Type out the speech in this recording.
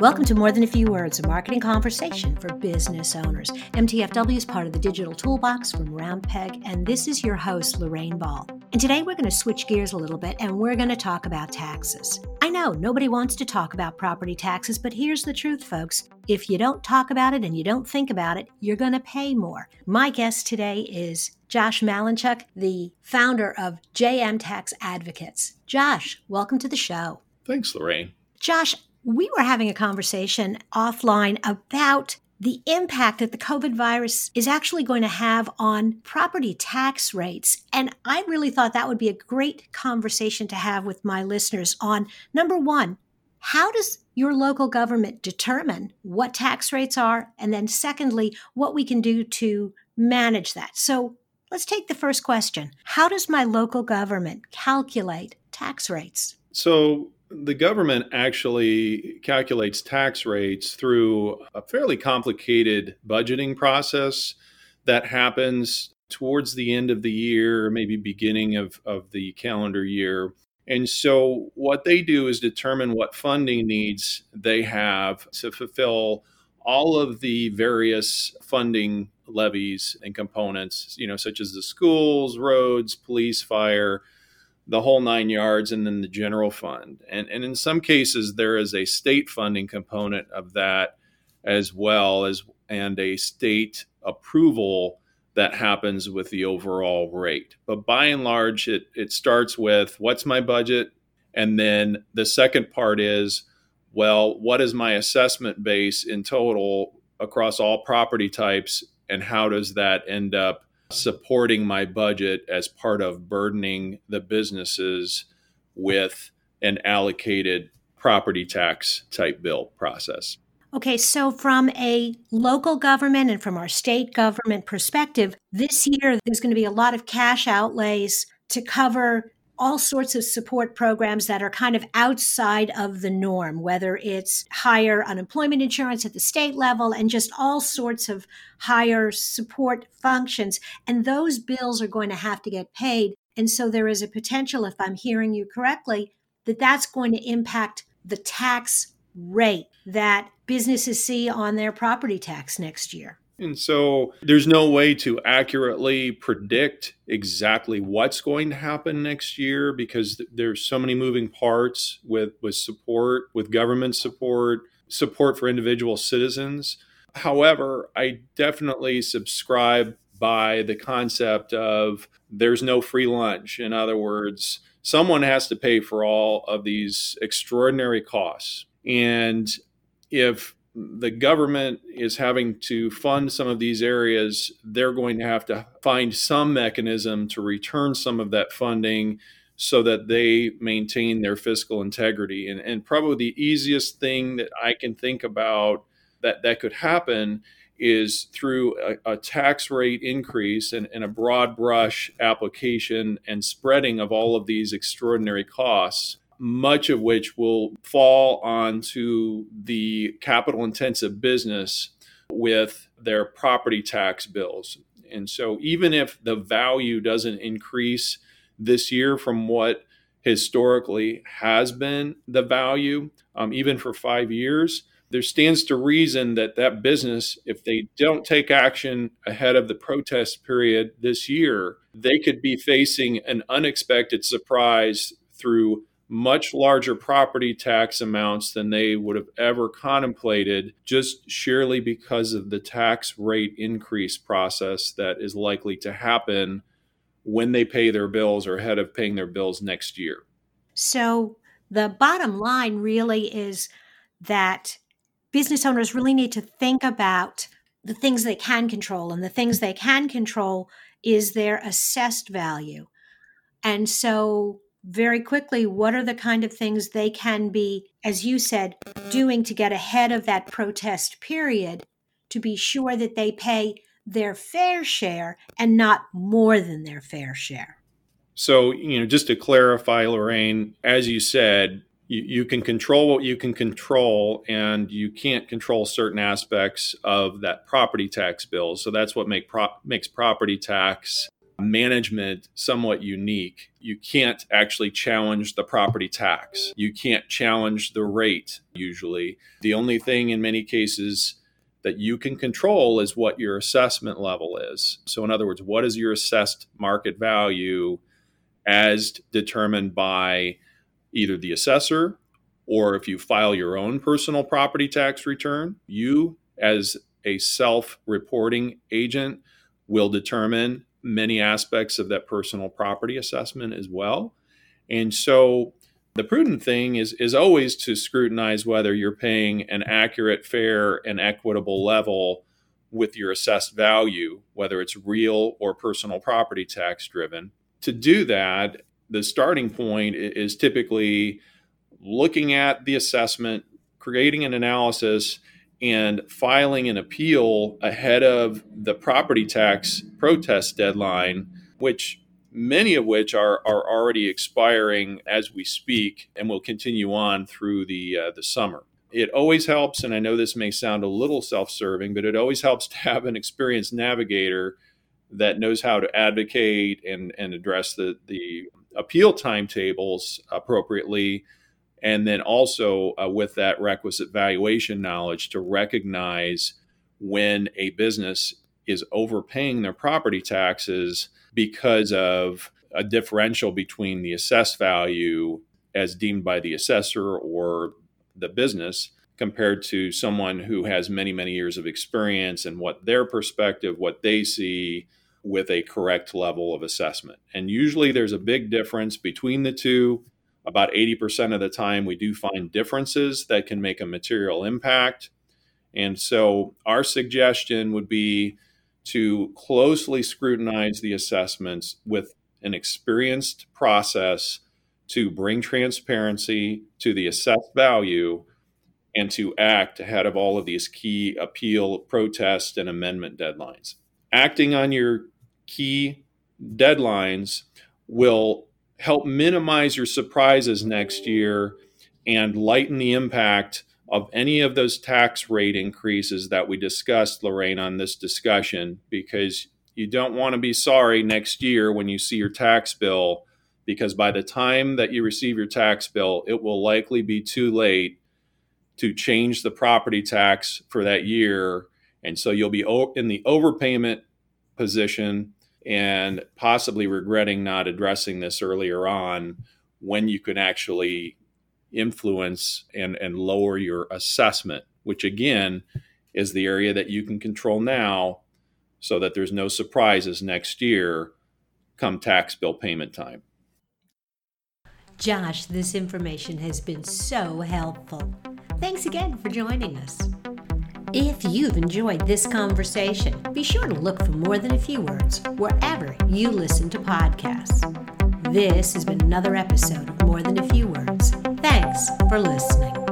Welcome to More Than a Few Words, a marketing conversation for business owners. MTFW is part of the digital toolbox from Roundpeg, and this is your host, Lorraine Ball. And today we're going to switch gears a little bit and we're going to talk about taxes. I know nobody wants to talk about property taxes, but here's the truth, folks. If you don't talk about it and you don't think about it, you're going to pay more. My guest today is Josh Malinchuk, the founder of JM Tax Advocates. Josh, welcome to the show. Thanks, Lorraine. Josh, we were having a conversation offline about the impact that the COVID virus is actually going to have on property tax rates. And I really thought that would be a great conversation to have with my listeners on number one, how does your local government determine what tax rates are? And then, secondly, what we can do to manage that. So, let's take the first question How does my local government calculate tax rates? So, the government actually calculates tax rates through a fairly complicated budgeting process that happens towards the end of the year, maybe beginning of, of the calendar year. And so, what they do is determine what funding needs they have to fulfill all of the various funding levies and components, you know, such as the schools, roads, police, fire, the whole nine yards and then the general fund. And, and in some cases, there is a state funding component of that as well as and a state approval that happens with the overall rate. But by and large, it, it starts with what's my budget? And then the second part is, well, what is my assessment base in total across all property types? And how does that end up supporting my budget as part of burdening the businesses with an allocated property tax type bill process. Okay, so from a local government and from our state government perspective, this year there's going to be a lot of cash outlays to cover all sorts of support programs that are kind of outside of the norm, whether it's higher unemployment insurance at the state level and just all sorts of higher support functions. And those bills are going to have to get paid. And so there is a potential, if I'm hearing you correctly, that that's going to impact the tax rate that businesses see on their property tax next year. And so there's no way to accurately predict exactly what's going to happen next year because there's so many moving parts with, with support, with government support, support for individual citizens. However, I definitely subscribe by the concept of there's no free lunch. In other words, someone has to pay for all of these extraordinary costs. And if the government is having to fund some of these areas, they're going to have to find some mechanism to return some of that funding so that they maintain their fiscal integrity. And, and probably the easiest thing that I can think about that that could happen is through a, a tax rate increase and, and a broad brush application and spreading of all of these extraordinary costs much of which will fall onto the capital intensive business with their property tax bills. And so, even if the value doesn't increase this year from what historically has been the value, um, even for five years, there stands to reason that that business, if they don't take action ahead of the protest period this year, they could be facing an unexpected surprise through much larger property tax amounts than they would have ever contemplated just sheerly because of the tax rate increase process that is likely to happen when they pay their bills or ahead of paying their bills next year. So, the bottom line really is that business owners really need to think about the things they can control, and the things they can control is their assessed value. And so very quickly what are the kind of things they can be, as you said, doing to get ahead of that protest period to be sure that they pay their fair share and not more than their fair share. So, you know, just to clarify, Lorraine, as you said, you, you can control what you can control, and you can't control certain aspects of that property tax bill. So that's what make pro- makes property tax management somewhat unique. You can't actually challenge the property tax. You can't challenge the rate usually. The only thing in many cases that you can control is what your assessment level is. So, in other words, what is your assessed market value as determined by either the assessor or if you file your own personal property tax return, you as a self reporting agent will determine many aspects of that personal property assessment as well. And so the prudent thing is is always to scrutinize whether you're paying an accurate, fair, and equitable level with your assessed value, whether it's real or personal property tax driven. To do that, the starting point is typically looking at the assessment, creating an analysis, and filing an appeal ahead of the property tax protest deadline, which many of which are, are already expiring as we speak and will continue on through the, uh, the summer. It always helps, and I know this may sound a little self serving, but it always helps to have an experienced navigator that knows how to advocate and, and address the, the appeal timetables appropriately and then also uh, with that requisite valuation knowledge to recognize when a business is overpaying their property taxes because of a differential between the assessed value as deemed by the assessor or the business compared to someone who has many many years of experience and what their perspective what they see with a correct level of assessment. And usually there's a big difference between the two about 80% of the time, we do find differences that can make a material impact. And so, our suggestion would be to closely scrutinize the assessments with an experienced process to bring transparency to the assessed value and to act ahead of all of these key appeal, protest, and amendment deadlines. Acting on your key deadlines will help minimize your surprises next year and lighten the impact of any of those tax rate increases that we discussed, Lorraine, on this discussion, because you don't want to be sorry next year when you see your tax bill, because by the time that you receive your tax bill, it will likely be too late to change the property tax for that year. And so you'll be in the overpayment position and possibly regretting not addressing this earlier on when you can actually influence and, and lower your assessment, which again is the area that you can control now so that there's no surprises next year come tax bill payment time. Josh, this information has been so helpful. Thanks again for joining us. If you've enjoyed this conversation, be sure to look for More Than a Few Words wherever you listen to podcasts. This has been another episode of More Than a Few Words. Thanks for listening.